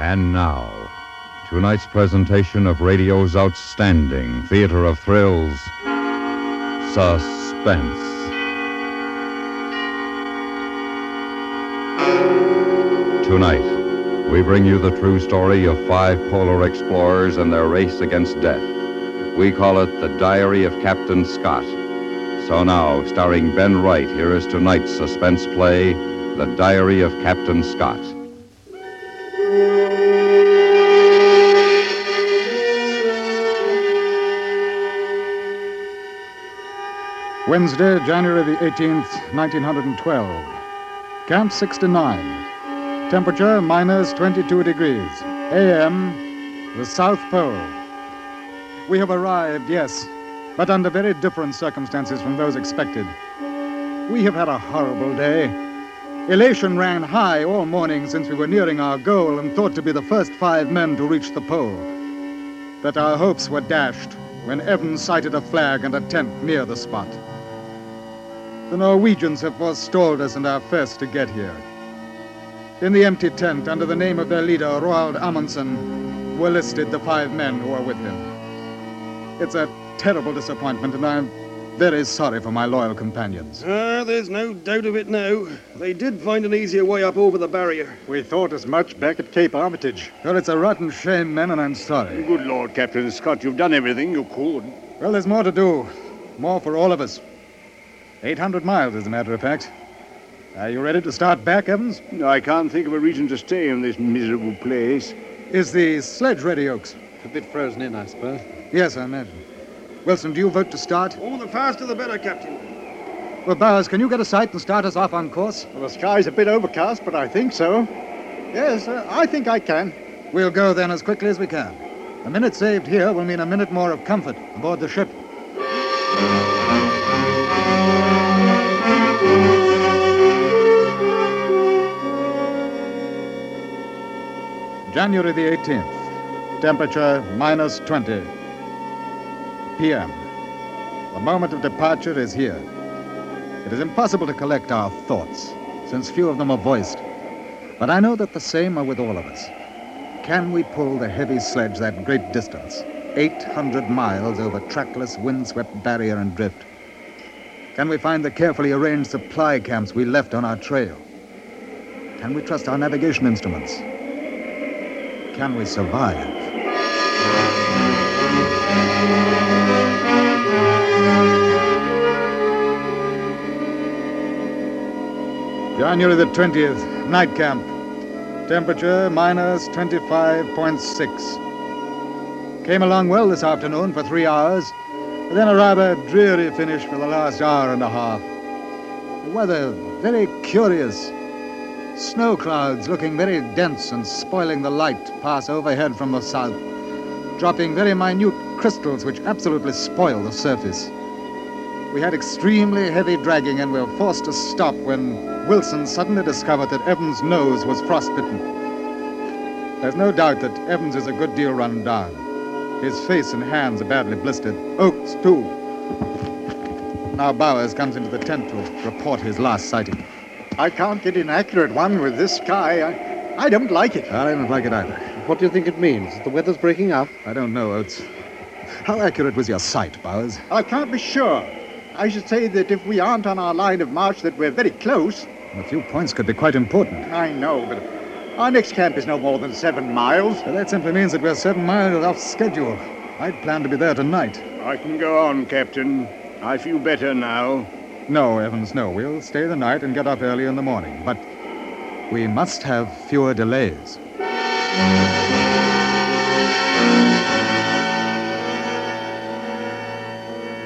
And now, tonight's presentation of radio's outstanding theater of thrills, Suspense. Tonight, we bring you the true story of five polar explorers and their race against death. We call it The Diary of Captain Scott. So now, starring Ben Wright, here is tonight's suspense play, The Diary of Captain Scott. Wednesday, January the 18th, 1912. Camp 69. Temperature minus 22 degrees. AM, the South Pole. We have arrived, yes, but under very different circumstances from those expected. We have had a horrible day. Elation ran high all morning since we were nearing our goal and thought to be the first five men to reach the pole. But our hopes were dashed when Evans sighted a flag and a tent near the spot. The Norwegians have forestalled us and are first to get here. In the empty tent, under the name of their leader, Roald Amundsen, were listed the five men who are with him. It's a terrible disappointment, and I'm very sorry for my loyal companions. Ah, there's no doubt of it now. They did find an easier way up over the barrier. We thought as much back at Cape Armitage. Well, it's a rotten shame, men, and I'm sorry. Good Lord, Captain Scott, you've done everything you could. Well, there's more to do. More for all of us. 800 miles, as a matter of fact. Are you ready to start back, Evans? I can't think of a reason to stay in this miserable place. Is the sledge ready, Oates? A bit frozen in, I suppose. Yes, I imagine. Wilson, do you vote to start? Oh, the faster the better, Captain. Well, Bowers, can you get a sight and start us off on course? Well, the sky's a bit overcast, but I think so. Yes, uh, I think I can. We'll go then as quickly as we can. A minute saved here will mean a minute more of comfort aboard the ship. January the 18th. Temperature minus 20. PM. The moment of departure is here. It is impossible to collect our thoughts, since few of them are voiced. But I know that the same are with all of us. Can we pull the heavy sledge that great distance, 800 miles over trackless, windswept barrier and drift? Can we find the carefully arranged supply camps we left on our trail? Can we trust our navigation instruments? Can we survive? January the 20th, night camp. Temperature minus 25.6. Came along well this afternoon for three hours, but then a rather dreary finish for the last hour and a half. The weather very curious. Snow clouds looking very dense and spoiling the light pass overhead from the south, dropping very minute crystals which absolutely spoil the surface. We had extremely heavy dragging and were forced to stop when Wilson suddenly discovered that Evans' nose was frostbitten. There's no doubt that Evans is a good deal run down. His face and hands are badly blistered. Oates, too. Now Bowers comes into the tent to report his last sighting. I can't get an accurate one with this sky. I, I don't like it. I don't like it either. What do you think it means? The weather's breaking up? I don't know, Oates. How accurate was your sight, Bowers? I can't be sure. I should say that if we aren't on our line of march, that we're very close. A few points could be quite important. I know, but our next camp is no more than seven miles. Well, that simply means that we're seven miles off schedule. I'd planned to be there tonight. I can go on, Captain. I feel better now. No, Evans, no. We'll stay the night and get up early in the morning. But we must have fewer delays.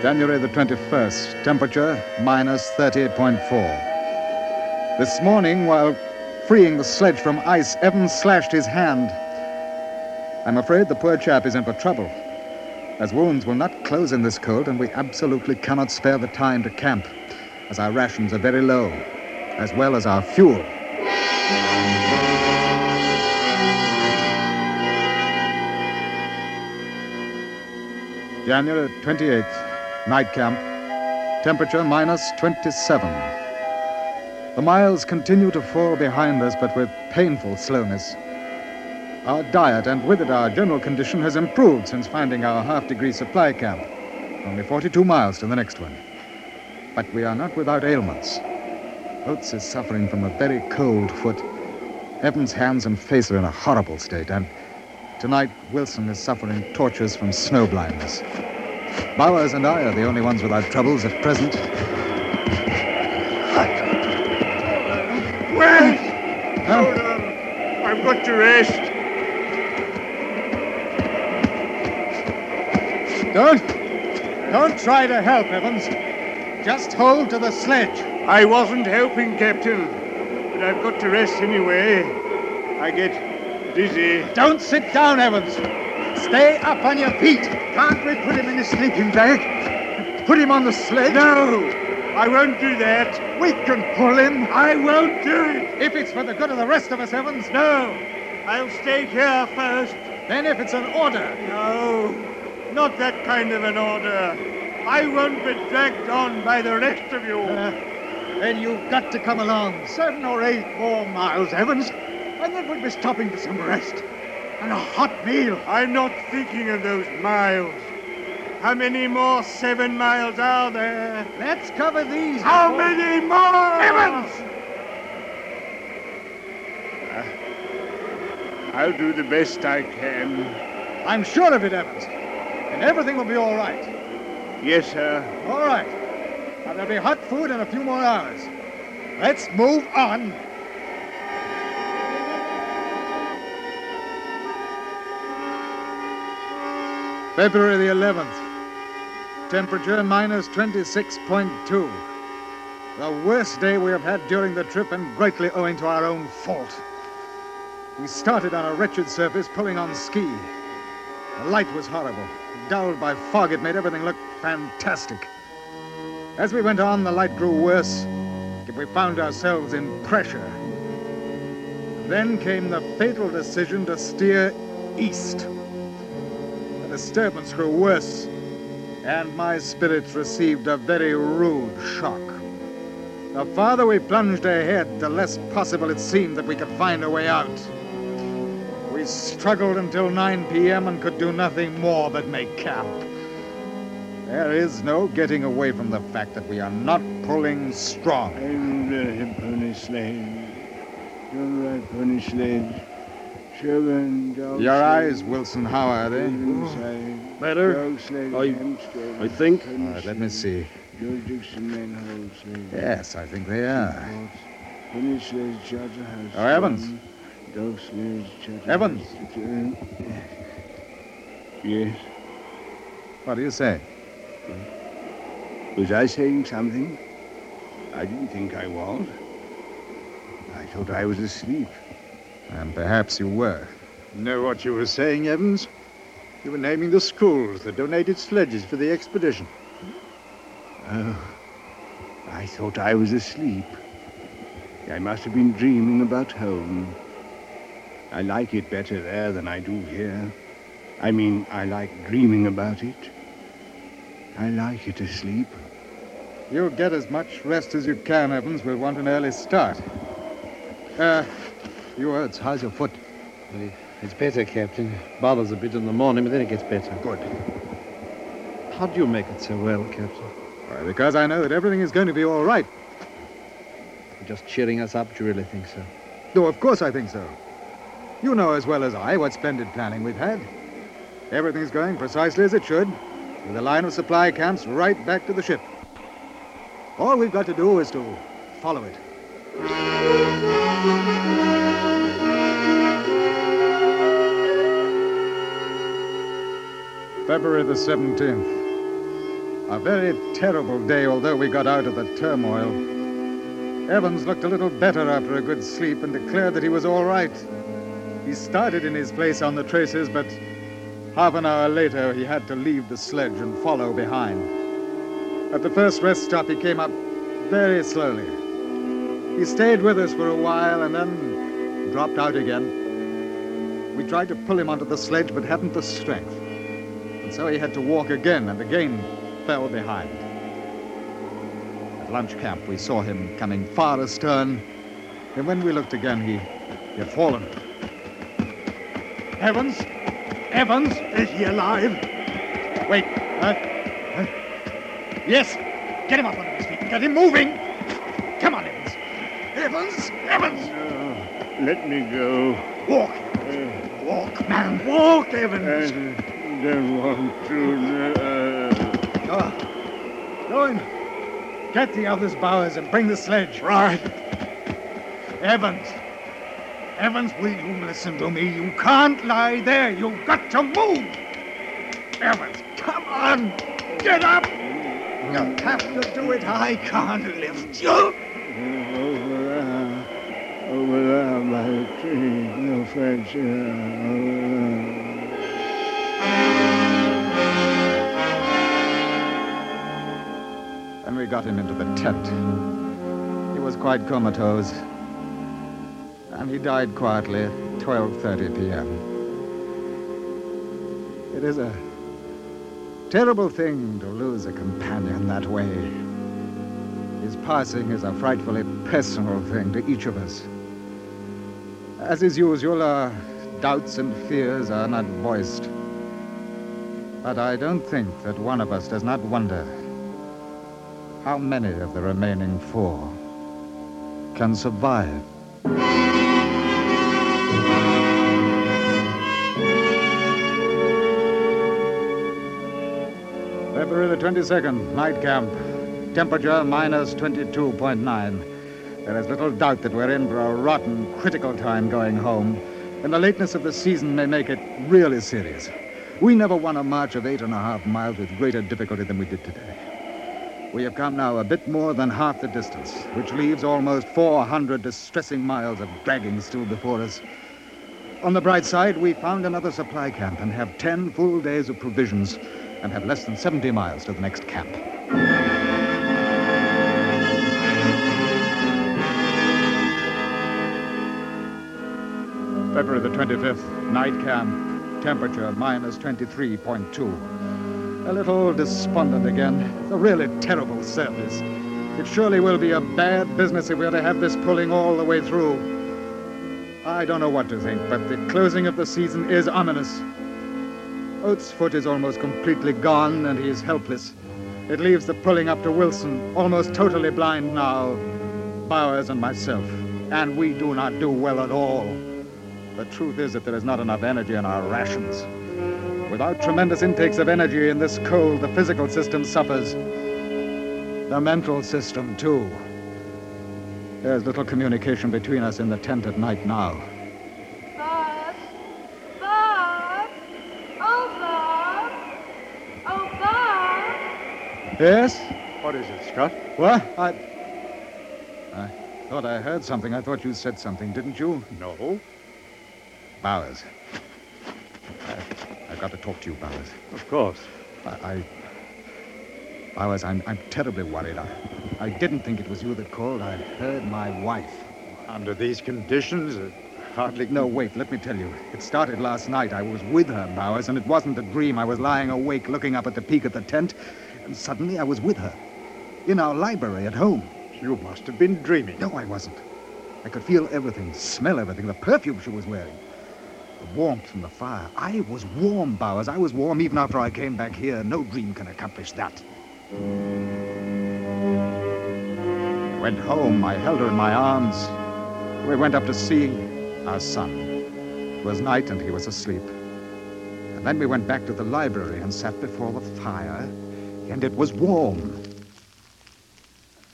January the 21st, temperature minus 30.4. This morning, while freeing the sledge from ice, Evans slashed his hand. I'm afraid the poor chap is in for trouble, as wounds will not close in this cold, and we absolutely cannot spare the time to camp, as our rations are very low, as well as our fuel. January 28th, night camp. Temperature minus 27. The miles continue to fall behind us, but with painful slowness. Our diet and with it our general condition has improved since finding our half degree supply camp. Only 42 miles to the next one. But we are not without ailments. Oates is suffering from a very cold foot. Evans' hands and face are in a horrible state, and tonight Wilson is suffering tortures from snow blindness. Bowers and I are the only ones without troubles at present. Well, Huh? I've got to rest. Don't. Don't try to help, Evans. Just hold to the sledge. I wasn't helping, Captain, but I've got to rest anyway. I get dizzy. Don't sit down, Evans. Stay up on your feet. Can't we put him in a sleeping bag? Put him on the sledge? No, I won't do that. We can pull him. I won't do it. If it's for the good of the rest of us, Evans, No, I'll stay here first. then if it's an order, No, not that kind of an order. I won't be dragged on by the rest of you. Uh, then you've got to come along. Seven or eight more miles, Evans. And then we'll be stopping for some rest. And a hot meal. I'm not thinking of those miles. How many more seven miles are there? Let's cover these. How before- many more? Evans! Uh, I'll do the best I can. I'm sure of it, Evans. And everything will be all right. Yes, sir. All right. Now, there'll be hot food in a few more hours. Let's move on. February the 11th. Temperature minus 26.2. The worst day we have had during the trip and greatly owing to our own fault. We started on a wretched surface pulling on ski. The light was horrible. Dulled by fog, it made everything look fantastic. As we went on, the light grew worse. and We found ourselves in pressure. Then came the fatal decision to steer east. The disturbance grew worse, and my spirits received a very rude shock. The farther we plunged ahead, the less possible it seemed that we could find a way out. We struggled until 9 p.m. and could do nothing more but make camp. There is no getting away from the fact that we are not pulling strong. I'm the pony sled. You're right, pony sled. Seven dog Your sled, eyes, Wilson, how are they? inside. Better. Dog sled, I- I think. All right, let me see. George Dixon manhole sled. Yes, I think they are. Pony sled, Charterhouse. Oh, Evans. one, Dog sled, Charterhouse. Evans. uh, Yes. What do you say? Was I saying something? I didn't think I was. I thought I was asleep. And perhaps you were. Know what you were saying, Evans? You were naming the schools that donated sledges for the expedition. Oh, I thought I was asleep. I must have been dreaming about home. I like it better there than I do here. I mean, I like dreaming about it. I like it sleep. You'll get as much rest as you can, Evans. We'll want an early start. Uh, you words, how's your foot? It's better, Captain. Bothers a bit in the morning, but then it gets better. Good. How do you make it so well, Captain? Why, because I know that everything is going to be all right. You're just cheering us up. Do you really think so? No, of course I think so. You know as well as I what splendid planning we've had. Everything's going precisely as it should, with a line of supply camps right back to the ship. All we've got to do is to follow it. February the 17th. A very terrible day, although we got out of the turmoil. Evans looked a little better after a good sleep and declared that he was all right. He started in his place on the traces, but half an hour later he had to leave the sledge and follow behind. At the first rest stop, he came up very slowly. He stayed with us for a while and then dropped out again. We tried to pull him onto the sledge, but hadn't the strength. And so he had to walk again and again fell behind. At lunch camp, we saw him coming far astern, and when we looked again, he, had fallen. Evans? Evans? Is he alive? Wait. Huh? Huh? Yes. Get him up on his feet. Get him moving. Come on, Evans. Evans. Evans. Oh, let me go. Walk. Uh, Walk, man. Walk, Evans. I don't want to. Uh, Go. Go in. Get the others, Bowers, and bring the sledge. Right. Evans. Evans, will you listen to me? You can't lie there. You've got to move. Evans, come on. Get up. You have to do it. I can't lift you. over there. Over there by the tree. No French here. Over there. Got him into the tent. He was quite comatose. And he died quietly at 12.30 p.m. It is a terrible thing to lose a companion that way. His passing is a frightfully personal thing to each of us. As is usual, our doubts and fears are not voiced. But I don't think that one of us does not wonder how many of the remaining four can survive? 22nd, night camp. Temperature minus 22.9. There is little doubt that we're in for a rotten, critical time going home, and the lateness of the season may make it really serious. We never won a march of eight and a half miles with greater difficulty than we did today. We have come now a bit more than half the distance, which leaves almost 400 distressing miles of dragging still before us. On the bright side, we found another supply camp and have 10 full days of provisions and have less than 70 miles to the next camp. February the 25th, night camp, temperature minus 23.2. A little despondent again. It's a really terrible service. It surely will be a bad business if we are to have this pulling all the way through. I don't know what to think, but the closing of the season is ominous. Oates' foot is almost completely gone, and he is helpless. It leaves the pulling up to Wilson, almost totally blind now, Bowers and myself, and we do not do well at all. The truth is that there is not enough energy in our rations. Without tremendous intakes of energy in this cold, the physical system suffers. The mental system, too. There's little communication between us in the tent at night now. Bob? Bob? Oh, Bob? Oh, Bob? Yes? What is it, Scott? What? I. I thought I heard something. I thought you said something, didn't you? No. Bowers. I, I've got to talk to you, Bowers. Of course. I. I Bowers, I'm, I'm terribly worried. I, I didn't think it was you that called. I heard my wife. Under these conditions, it hardly. No, wait, let me tell you. It started last night. I was with her, Bowers, and it wasn't a dream. I was lying awake looking up at the peak of the tent, and suddenly I was with her. In our library at home. You must have been dreaming. No, I wasn't. I could feel everything, smell everything, the perfume she was wearing. The warmth from the fire. I was warm, Bowers. I was warm even after I came back here. No dream can accomplish that. I went home. I held her in my arms. We went up to see our son. It was night and he was asleep. And then we went back to the library and sat before the fire, and it was warm.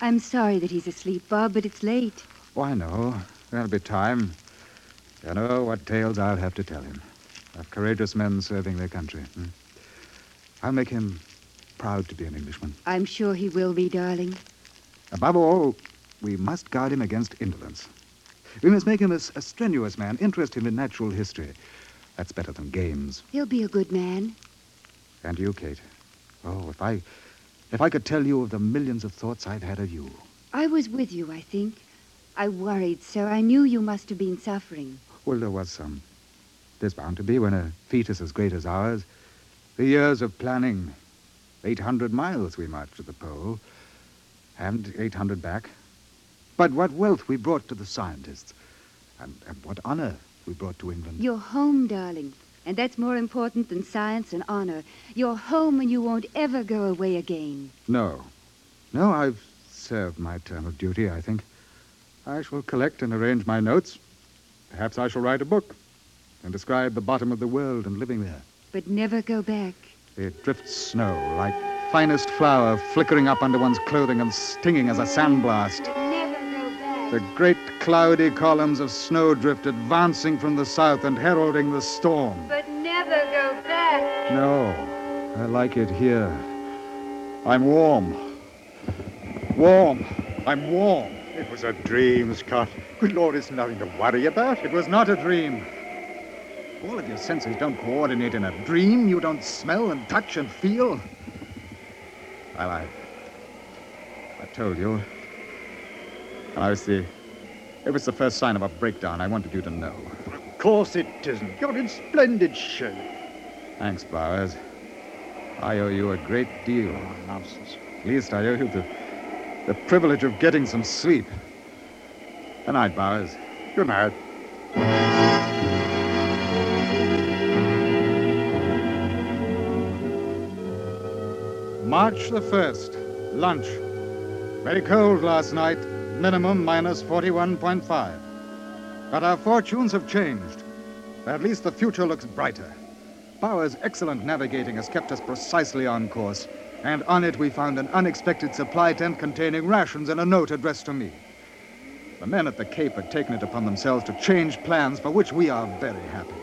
I'm sorry that he's asleep, Bob, but it's late. Oh, I know. There'll be time. You know what tales I'll have to tell him of courageous men serving their country. hmm? I'll make him proud to be an Englishman. I'm sure he will be, darling. Above all, we must guard him against indolence. We must make him a strenuous man, interest him in natural history. That's better than games. He'll be a good man. And you, Kate. Oh, if I, if I could tell you of the millions of thoughts I've had of you. I was with you, I think. I worried so. I knew you must have been suffering. Well, there was some. There's bound to be when a fetus as great as ours. The years of planning. 800 miles we marched to the pole, and 800 back. But what wealth we brought to the scientists, and, and what honor we brought to England. You're home, darling. And that's more important than science and honor. You're home and you won't ever go away again. No. No, I've served my term of duty, I think. I shall collect and arrange my notes. Perhaps I shall write a book and describe the bottom of the world and living there. But never go back. It drifts snow like finest flour flickering up under one's clothing and stinging as a sandblast. The great cloudy columns of snowdrift advancing from the south and heralding the storm. But never go back. No, I like it here. I'm warm. Warm. I'm warm. It was a dream, Scott. Good Lord, it's nothing to worry about. It was not a dream. All of your senses don't coordinate in a dream. You don't smell and touch and feel. Well, I. I told you. And I was the. It was the first sign of a breakdown. I wanted you to know. Of course it isn't. You're in splendid shape. Thanks, Bowers. I owe you a great deal. Oh, nonsense. At least I owe you the, the privilege of getting some sleep. Good night, Bowers. Good night. March the 1st, lunch. Very cold last night, minimum minus 41.5. But our fortunes have changed. At least the future looks brighter. Bowers' excellent navigating has kept us precisely on course, and on it we found an unexpected supply tent containing rations and a note addressed to me. The men at the Cape had taken it upon themselves to change plans, for which we are very happy.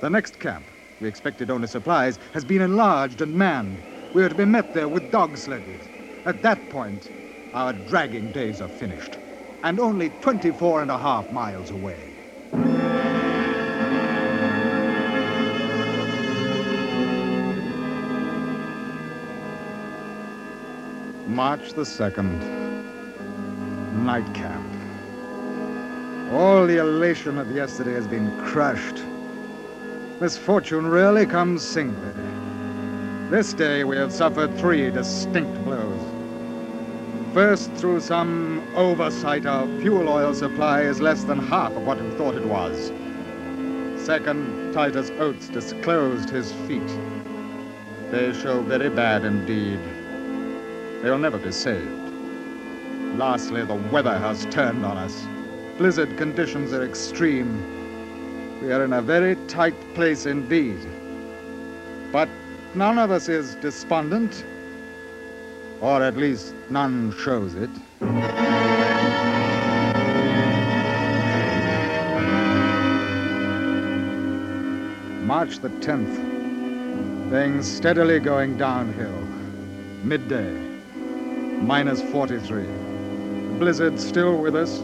The next camp, we expected only supplies, has been enlarged and manned. We are to be met there with dog sledges. At that point, our dragging days are finished, and only 24 and a half miles away. March the 2nd, night camp. All the elation of yesterday has been crushed. Misfortune rarely comes singly. This day we have suffered three distinct blows. First, through some oversight, our fuel oil supply is less than half of what we thought it was. Second, Titus Oates disclosed his feet. They show very bad indeed. They'll never be saved. Lastly, the weather has turned on us. Blizzard conditions are extreme. We are in a very tight place indeed. But none of us is despondent, or at least none shows it. March the 10th. Things steadily going downhill. Midday. Minus 43. Blizzard still with us.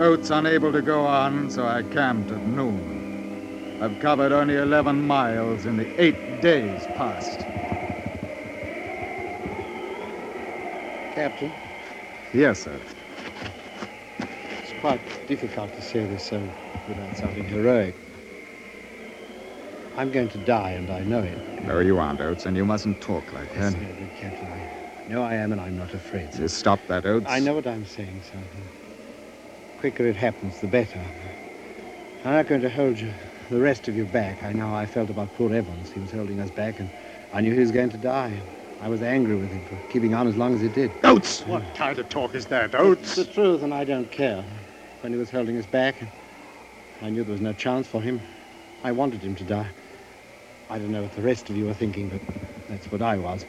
Oates unable to go on, so I camped at noon. I've covered only 11 miles in the eight days past. Captain, Yes, sir. it's quite difficult to say this so without sounding heroic. I'm going to die, and I know it. No, you aren't, Oates, and you mustn't talk like Yes, that. no, good Captain. I know I am, and I'm not afraid. sir. Just stop that, Oates. I know what I'm saying, sir. The quicker it happens, the better. I'm not going to hold you, the rest of you back. I know how I felt about poor Evans. He was holding us back, and I knew he was going to die. I was angry with him for keeping on as long as he did. Oates! What kind of talk is that, It's Oates? the truth, and I don't care. When he was holding us back, I knew there was no chance for him. I wanted him to die. I don't know what the rest of you are thinking, but that's what I was.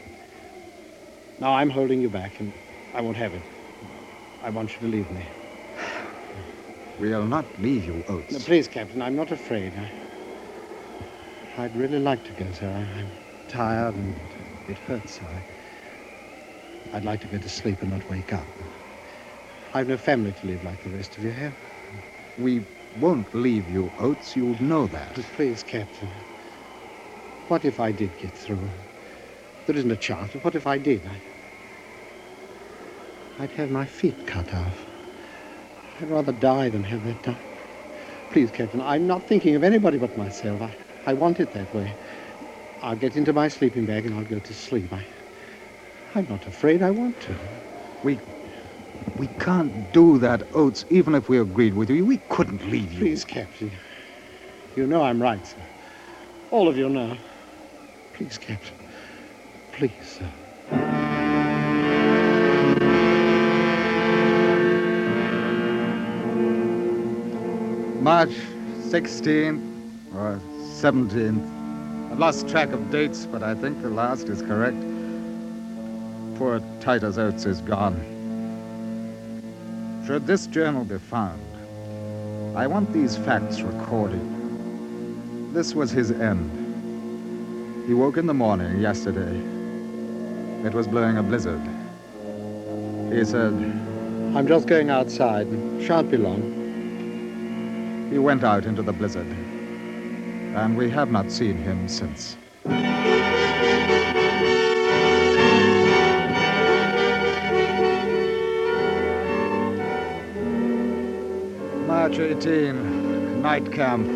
Now I'm holding you back, and I won't have it. I want you to leave me. We'll not leave you, Oates. No, please, Captain, I'm not afraid. I, I'd really like to go, sir. I, I'm tired and it hurts so. I, I'd like to go to sleep and not wake up. I've no family to live like the rest of you have. We won't leave you, Oates. You know that. But please, Captain, what if I did get through? There isn't a chance, but what if I did? I, I'd have my feet cut off. I'd rather die than have that done. Please, Captain, I'm not thinking of anybody but myself. I, I want it that way. I'll get into my sleeping bag and I'll go to sleep. I, I'm not afraid. I want to. We We can't do that, Oates, even if we agreed with you. We couldn't leave you. Please, Captain. You know I'm right, sir. All of you know. Please, Captain. Please, sir. March 16th or 17th. I've lost track of dates, but I think the last is correct. Poor Titus Oates is gone. Should this journal be found, I want these facts recorded. This was his end. He woke in the morning yesterday. It was blowing a blizzard. He said, I'm just going outside. Shan't be long. He went out into the blizzard, and we have not seen him since. March 18, night camp.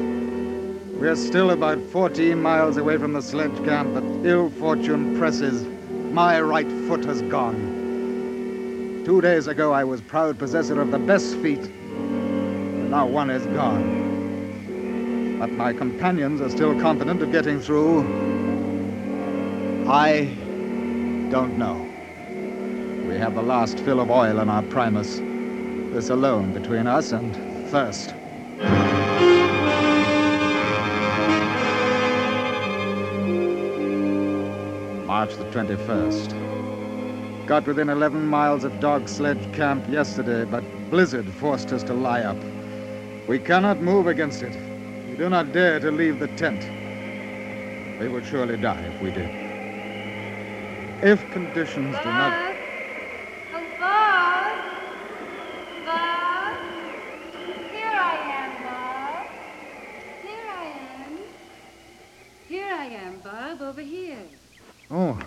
We're still about 14 miles away from the sledge camp, but ill fortune presses. My right foot has gone. Two days ago, I was proud possessor of the best feet, and now one is gone. But my companions are still confident of getting through. I don't know. We have the last fill of oil in our primus. This alone between us and thirst. March the 21st. Got within 11 miles of Dog Sledge Camp yesterday, but blizzard forced us to lie up. We cannot move against it. Do not dare to leave the tent. We would surely die if we did. If conditions do not. Oh, Bob? Bob? Here I am, Bob. Here I am. Here I am, Bob, over here. Oh,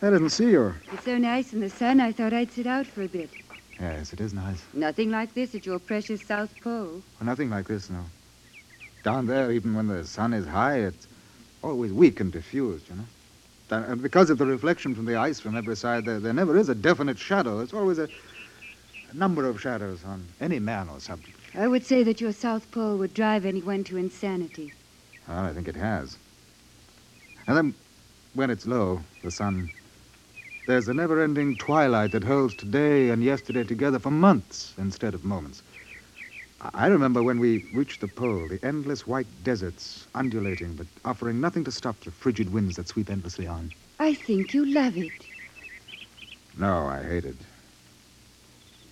I didn't see you. It's so nice in the sun, I thought I'd sit out for a bit. Yes, it is nice. Nothing like this at your precious South Pole. Well, nothing like this, no. Down there, even when the sun is high, it's always weak and diffused, you know. And because of the reflection from the ice from every side, there, there never is a definite shadow. It's always a, a number of shadows on any man or subject. I would say that your South Pole would drive anyone to insanity. Well, I think it has. And then, when it's low, the sun, there's a never ending twilight that holds today and yesterday together for months instead of moments. I remember when we reached the pole, the endless white deserts, undulating, but offering nothing to stop the frigid winds that sweep endlessly on. I think you love it. No, I hate it.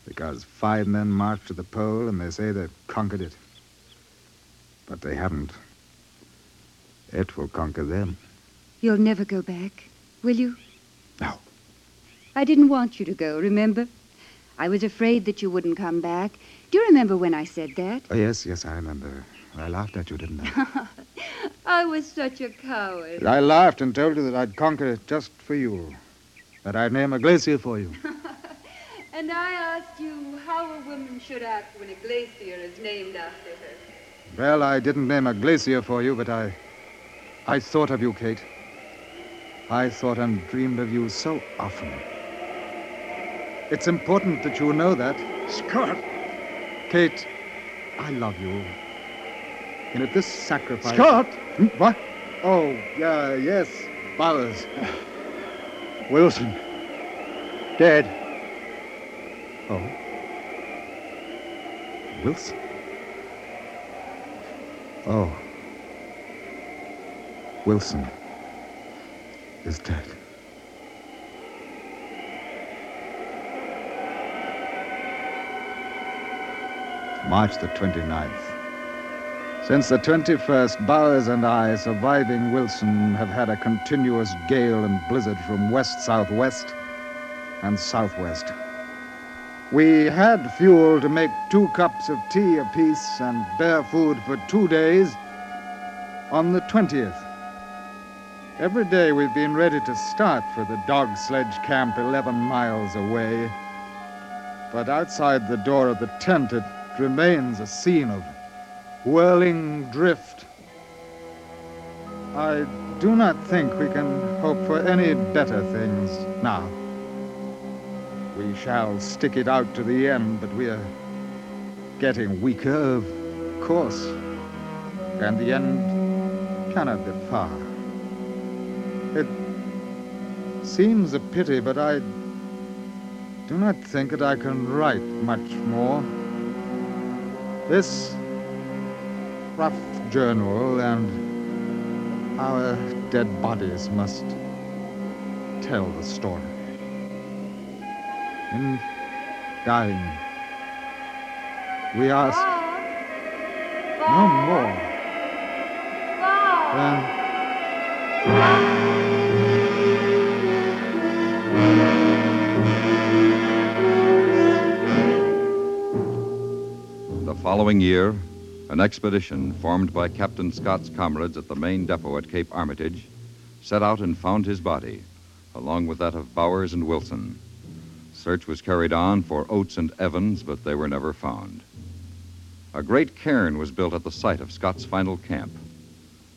Because five men marched to the pole and they say they've conquered it. But they haven't. It will conquer them. You'll never go back, will you? No. I didn't want you to go, remember? I was afraid that you wouldn't come back. Do you remember when I said that? Oh, yes, yes, I remember. I laughed at you, didn't I? I was such a coward. I laughed and told you that I'd conquer it just for you. That I'd name a glacier for you. And I asked you how a woman should act when a glacier is named after her. Well, I didn't name a glacier for you, but I. I thought of you, Kate. I thought and dreamed of you so often. It's important that you know that. Scott! Kate, I love you. And at this sacrifice. Scott! Hmm, What? Oh, yeah, yes. Bowers. Wilson. Dead. Oh. Wilson? Oh. Wilson is dead. March the 29th. Since the 21st, Bowers and I, surviving Wilson, have had a continuous gale and blizzard from west southwest and southwest. We had fuel to make two cups of tea apiece and bear food for two days on the 20th. Every day we've been ready to start for the dog sledge camp 11 miles away. But outside the door of the tent, it remains a scene of whirling drift. I do not think we can hope for any better things now. We shall stick it out to the end, but we are getting weaker, of course. And the end cannot be far. It seems a pity, but I do not think that I can write much more. This rough journal and our dead bodies must tell the story. In dying, we ask no more than following year, an expedition formed by Captain Scott's comrades at the main depot at Cape Armitage set out and found his body, along with that of Bowers and Wilson. Search was carried on for Oates and Evans, but they were never found. A great cairn was built at the site of Scott's final camp,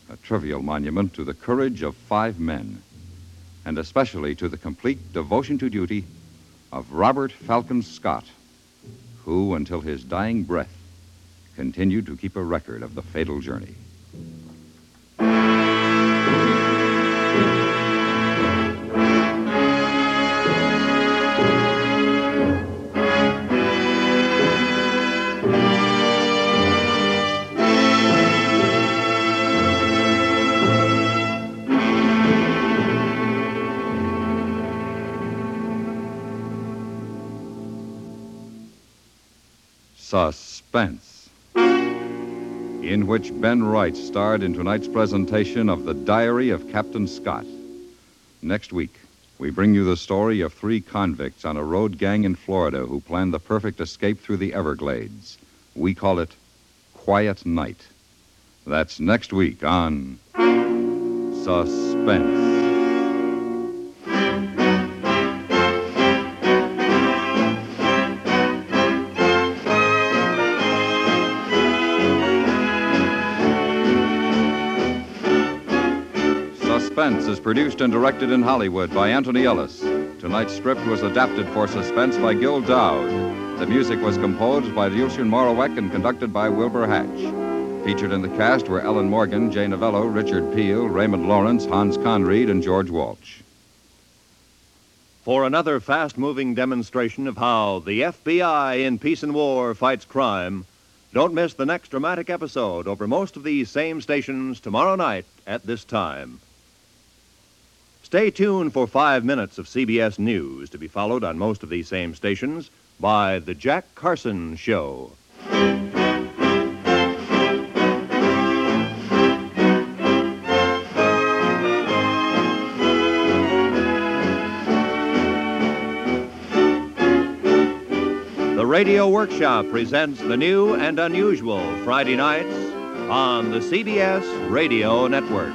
a trivial monument to the courage of five men, and especially to the complete devotion to duty of Robert Falcon Scott, who, until his dying breath, continued to keep a record of the fatal journey. Suspense, in which Ben Wright starred in tonight's presentation of The Diary of Captain Scott. Next week, we bring you the story of three convicts on a road gang in Florida who planned the perfect escape through the Everglades. We call it Quiet Night. That's next week on Suspense. Suspense is produced and directed in Hollywood by Anthony Ellis. Tonight's script was adapted for Suspense by Gil Doud. The music was composed by Lucien Moraweck and conducted by Wilbur Hatch. Featured in the cast were Ellen Morgan, Jane Novello, Richard Peel, Raymond Lawrence, Hans Conried, and George Walsh. For another fast moving demonstration of how the FBI in peace and war fights crime, don't miss the next dramatic episode over most of these same stations tomorrow night at this time. Stay tuned for five minutes of CBS News to be followed on most of these same stations by The Jack Carson Show. The Radio Workshop presents the new and unusual Friday nights on the CBS Radio Network.